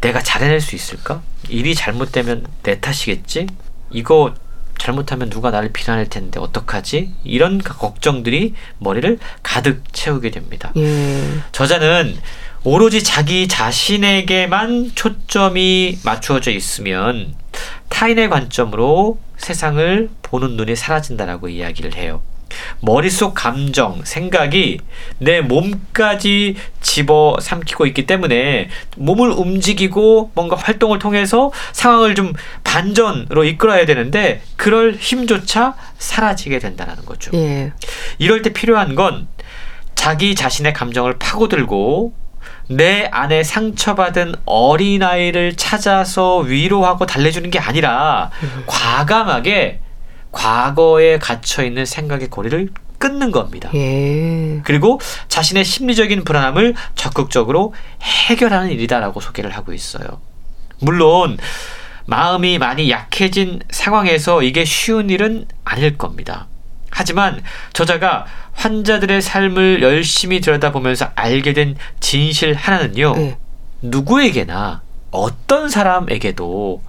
내가 잘해낼 수 있을까? 일이 잘못되면 내 탓이겠지? 이거 잘못하면 누가 나를 비난할 텐데 어떡하지? 이런 걱정들이 머리를 가득 채우게 됩니다. 예. 저자는 오로지 자기 자신에게만 초점이 맞추어져 있으면 타인의 관점으로 세상을 보는 눈이 사라진다라고 이야기를 해요. 머릿속 감정, 생각이 내 몸까지 집어 삼키고 있기 때문에 몸을 움직이고 뭔가 활동을 통해서 상황을 좀 반전으로 이끌어야 되는데 그럴 힘조차 사라지게 된다는 거죠. 예. 이럴 때 필요한 건 자기 자신의 감정을 파고들고 내 안에 상처받은 어린아이를 찾아서 위로하고 달래주는 게 아니라 음. 과감하게 과거에 갇혀 있는 생각의 고리를 끊는 겁니다. 예. 그리고 자신의 심리적인 불안함을 적극적으로 해결하는 일이다라고 소개를 하고 있어요. 물론 마음이 많이 약해진 상황에서 이게 쉬운 일은 아닐 겁니다. 하지만 저자가 환자들의 삶을 열심히 들여다보면서 알게 된 진실 하나는요. 네. 누구에게나 어떤 사람에게도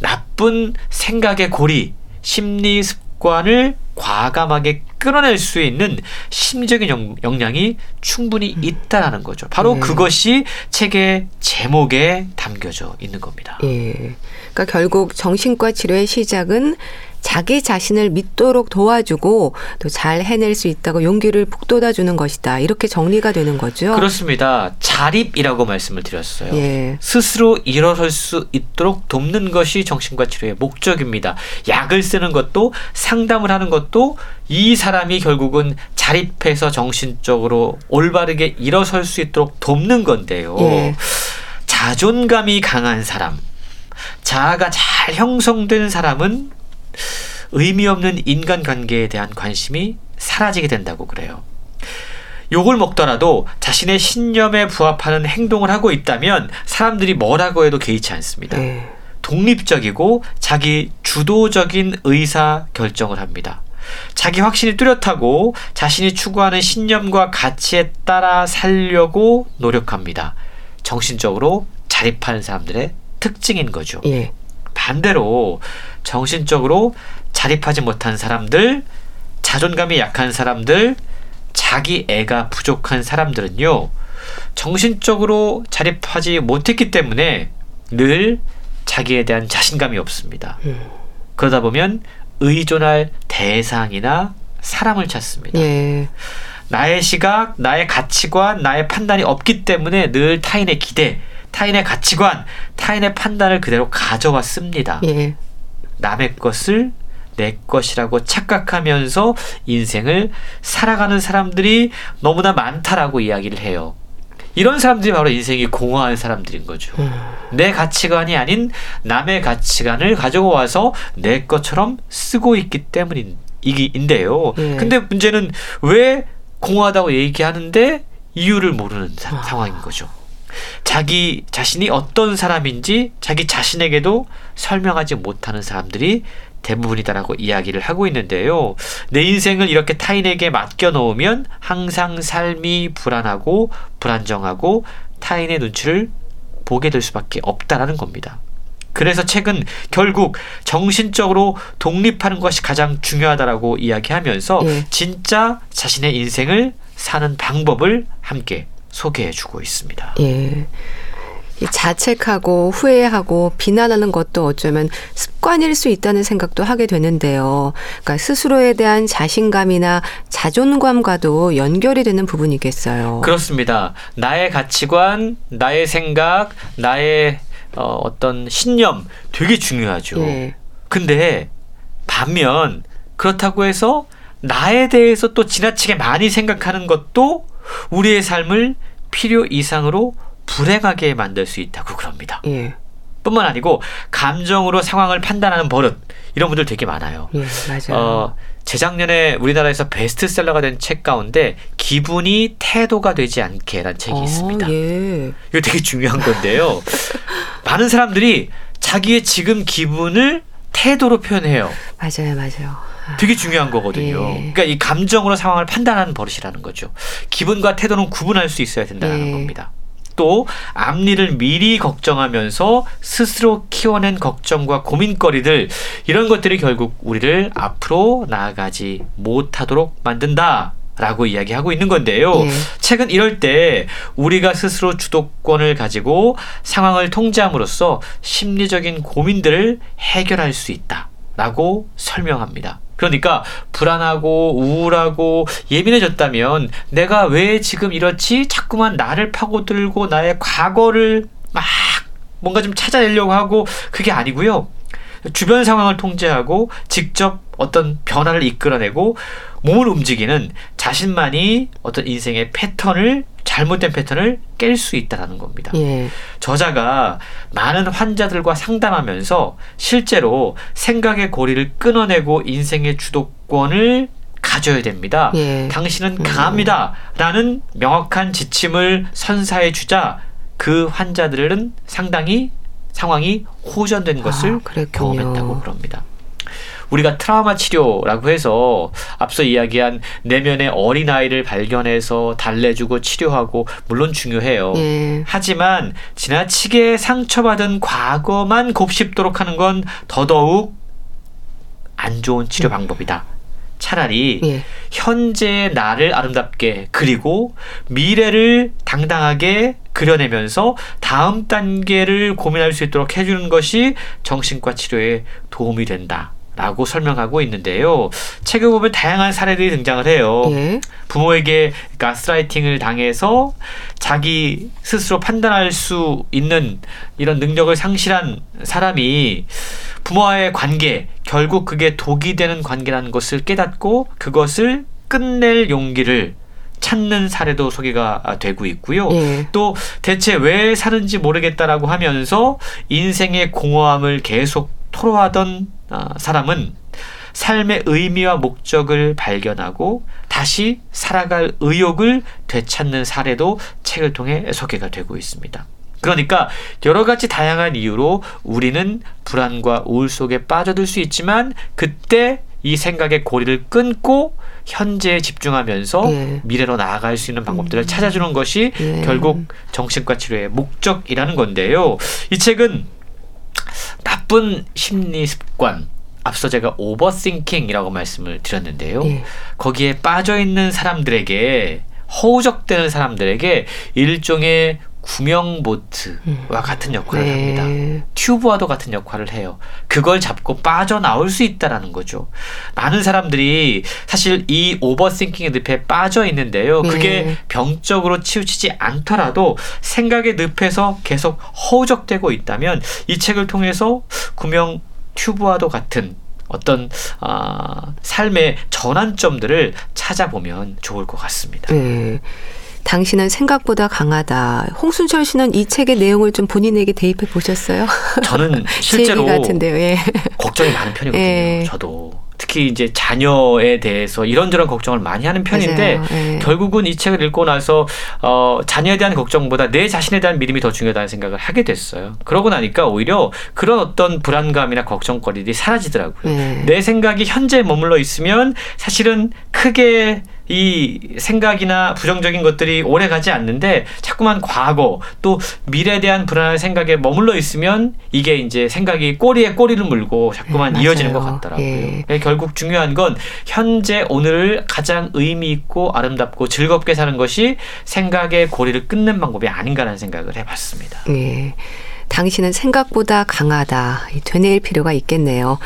나쁜 생각의 고리, 심리 습관을 과감하게 끌어낼 수 있는 심리적인 역량이 충분히 음. 있다라는 거죠. 바로 네. 그것이 책의 제목에 담겨져 있는 겁니다. 예. 그러니까 결국 정신과 치료의 시작은 자기 자신을 믿도록 도와주고 또 잘 해낼 수 있다고 용기를 북돋아 주는 것이다. 이렇게 정리가 되는 거죠. 그렇습니다. 자립이라고 말씀을 드렸어요. 예. 스스로 일어설 수 있도록 돕는 것이 정신과 치료의 목적입니다. 약을 쓰는 것도 상담을 하는 것도 이 사람이 결국은 자립해서 정신적으로 올바르게 일어설 수 있도록 돕는 건데요. 예. 자존감이 강한 사람, 자아가 잘 형성된 사람은 의미 없는 인간관계에 대한 관심이 사라지게 된다고 그래요. 욕을 먹더라도 자신의 신념에 부합하는 행동을 하고 있다면 사람들이 뭐라고 해도 개의치 않습니다. 네. 독립적이고 자기 주도적인 의사 결정을 합니다. 자기 확신이 뚜렷하고 자신이 추구하는 신념과 가치에 따라 살려고 노력합니다. 정신적으로 자립하는 사람들의 특징인 거죠. 예. 반대로 정신적으로 자립하지 못한 사람들, 자존감이 약한 사람들, 자기 애가 부족한 사람들은요, 정신적으로 자립하지 못했기 때문에 늘 자기에 대한 자신감이 없습니다. 음. 그러다 보면 의존할 대상이나 사람을 찾습니다. 예. 나의 시각, 나의 가치관, 나의 판단이 없기 때문에 늘 타인의 기대, 타인의 가치관, 타인의 판단을 그대로 가져왔습니다. 예. 남의 것을 내 것이라고 착각하면서 인생을 살아가는 사람들이 너무나 많다라고 이야기를 해요. 이런 사람들이 바로 인생이 공허한 사람들인 거죠. 음. 내 가치관이 아닌 남의 가치관을 가지고 와서 내 것처럼 쓰고 있기 때문인데요. 예. 근데 문제는 왜 공허하다고 얘기하는데 이유를 모르는 사, 아. 상황인 거죠. 자기 자신이 어떤 사람인지 자기 자신에게도 설명하지 못하는 사람들이 대부분이다라고 이야기를 하고 있는데요. 내 인생을 이렇게 타인에게 맡겨 놓으면 항상 삶이 불안하고 불안정하고 타인의 눈치를 보게 될 수밖에 없다라는 겁니다. 그래서 책은 결국 정신적으로 독립하는 것이 가장 중요하다라고 이야기하면서 예. 진짜 자신의 인생을 사는 방법을 함께 소개해주고 있습니다. 예. 자책하고 후회하고 비난하는 것도 어쩌면 습관일 수 있다는 생각도 하게 되는데요. 그러니까 스스로에 대한 자신감이나 자존감과도 연결이 되는 부분이겠어요. 그렇습니다. 나의 가치관, 나의 생각, 나의 어, 어떤 신념 되게 중요하죠. 예. 근데 반면 그렇다고 해서 나에 대해서 또 지나치게 많이 생각하는 것도 우리의 삶을 필요 이상으로 불행하게 만들 수 있다고 그럽니다. 예. 뿐만 아니고 감정으로 상황을 판단하는 버릇 이런 분들 되게 많아요. 예, 맞아요. 어, 재작년에 우리나라에서 베스트셀러가 된 책 가운데 기분이 태도가 되지 않게라는 책이 어, 있습니다. 예. 이거 되게 중요한 건데요. <laughs> 많은 사람들이 자기의 지금 기분을 태도로 표현해요. 맞아요, 맞아요. 되게 중요한 거거든요. 예. 그러니까 이 감정으로 상황을 판단하는 버릇이라는 거죠. 기분과 태도는 구분할 수 있어야 된다는 예. 겁니다. 또 앞일을 미리 걱정하면서 스스로 키워낸 걱정과 고민거리들 이런 것들이 결국 우리를 앞으로 나아가지 못하도록 만든다. 라고 이야기하고 있는 건데요. 예. 책은 이럴 때 우리가 스스로 주도권을 가지고 상황을 통제함으로써 심리적인 고민들을 해결할 수 있다. 라고 설명합니다. 그러니까 불안하고 우울하고 예민해졌다면 내가 왜 지금 이렇지? 자꾸만 나를 파고들고 나의 과거를 막 뭔가 좀 찾아내려고 하고 그게 아니고요. 주변 상황을 통제하고 직접 어떤 변화를 이끌어내고 몸을 움직이는 자신만이 어떤 인생의 패턴을 잘못된 패턴을 깰 수 있다라는 겁니다. 예. 저자가 많은 환자들과 상담하면서 실제로 생각의 고리를 끊어내고 인생의 주도권을 가져야 됩니다. 예. 당신은 음. 강합니다라는 명확한 지침을 선사해 주자 그 환자들은 상당히 상황이 호전된 것을 아, 경험했다고 그럽니다. 우리가 트라우마 치료라고 해서 앞서 이야기한 내면의 어린 아이를 발견해서 달래주고 치료하고 물론 중요해요. 예. 하지만 지나치게 상처받은 과거만 곱씹도록 하는 건 더더욱 안 좋은 치료 음. 방법이다. 차라리 예. 현재의 나를 아름답게 그리고 미래를 당당하게 그려내면서 다음 단계를 고민할 수 있도록 해주는 것이 정신과 치료에 도움이 된다. 라고 설명하고 있는데요. 책을 보면 다양한 사례들이 등장을 해요. 예. 부모에게 가스라이팅을 당해서 자기 스스로 판단할 수 있는 이런 능력을 상실한 사람이 부모와의 관계, 결국 그게 독이 되는 관계라는 것을 깨닫고 그것을 끝낼 용기를 찾는 사례도 소개가 되고 있고요. 예. 또 대체 왜 사는지 모르겠다라고 하면서 인생의 공허함을 계속 토로하던 어, 사람은 삶의 의미와 목적을 발견하고 다시 살아갈 의욕을 되찾는 사례도 책을 통해 소개가 되고 있습니다. 그러니까 여러 가지 다양한 이유로 우리는 불안과 우울 속에 빠져들 수 있지만 그때 이 생각의 고리를 끊고 현재에 집중하면서 예. 미래로 나아갈 수 있는 방법들을 음. 찾아주는 것이 예. 결국 정신과 치료의 목적이라는 건데요. 이 책은 나쁜 심리 습관 앞서 제가 오버싱킹이라고 말씀을 드렸는데요. 예. 거기에 빠져 있는 사람들에게 허우적대는 사람들에게 일종의 구명보트와 음. 같은 역할을 네. 합니다. 튜브와도 같은 역할을 해요. 그걸 잡고 빠져나올 수 있다라는 거죠. 많은 사람들이 사실 이 오버싱킹의 늪에 빠져 있는데요. 그게 네. 병적으로 치우치지 않더라도 생각의 늪에서 계속 허우적대고 있다면 이 책을 통해서 구명 튜브와도 같은 어떤 어, 삶의 전환점들을 찾아보면 좋을 것 같습니다. 네. 당신은 생각보다 강하다. 홍순철 씨는 이 책의 내용을 좀 본인에게 대입해 보셨어요? 저는 <laughs> 실제로 같은데요. 예. 걱정이 많은 편이거든요. 예. 저도 특히 이제 자녀에 대해서 이런저런 걱정을 많이 하는 편인데 네. 결국은 이 책을 읽고 나서 어, 자녀에 대한 걱정보다 내 자신에 대한 믿음이 더 중요하다는 생각을 하게 됐어요. 그러고 나니까 오히려 그런 어떤 불안감이나 걱정거리들이 사라지더라고요. 네. 내 생각이 현재에 머물러 있으면 사실은 크게 이 생각이나 부정적인 것들이 오래 가지 않는데 자꾸만 과거 또 미래에 대한 불안한 생각에 머물러 있으면 이게 이제 생각이 꼬리에 꼬리를 물고 자꾸만 네, 이어지는 것 같더라고요. 예. 네, 결국 중요한 건 현재 오늘을 가장 의미 있고 아름답고 즐겁게 사는 것이 생각의 고리를 끊는 방법이 아닌가라는 생각을 해봤습니다. 예. 당신은 생각보다 강하다. 되뇌일 필요가 있겠네요.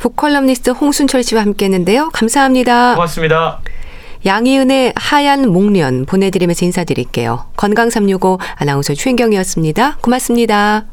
북컬럼니스트 홍순철 씨와 함께 했는데요. 감사합니다. 고맙습니다. 양희은의 하얀 목련 보내드리면서 인사드릴게요. 건강365 아나운서 최인경이었습니다. 고맙습니다.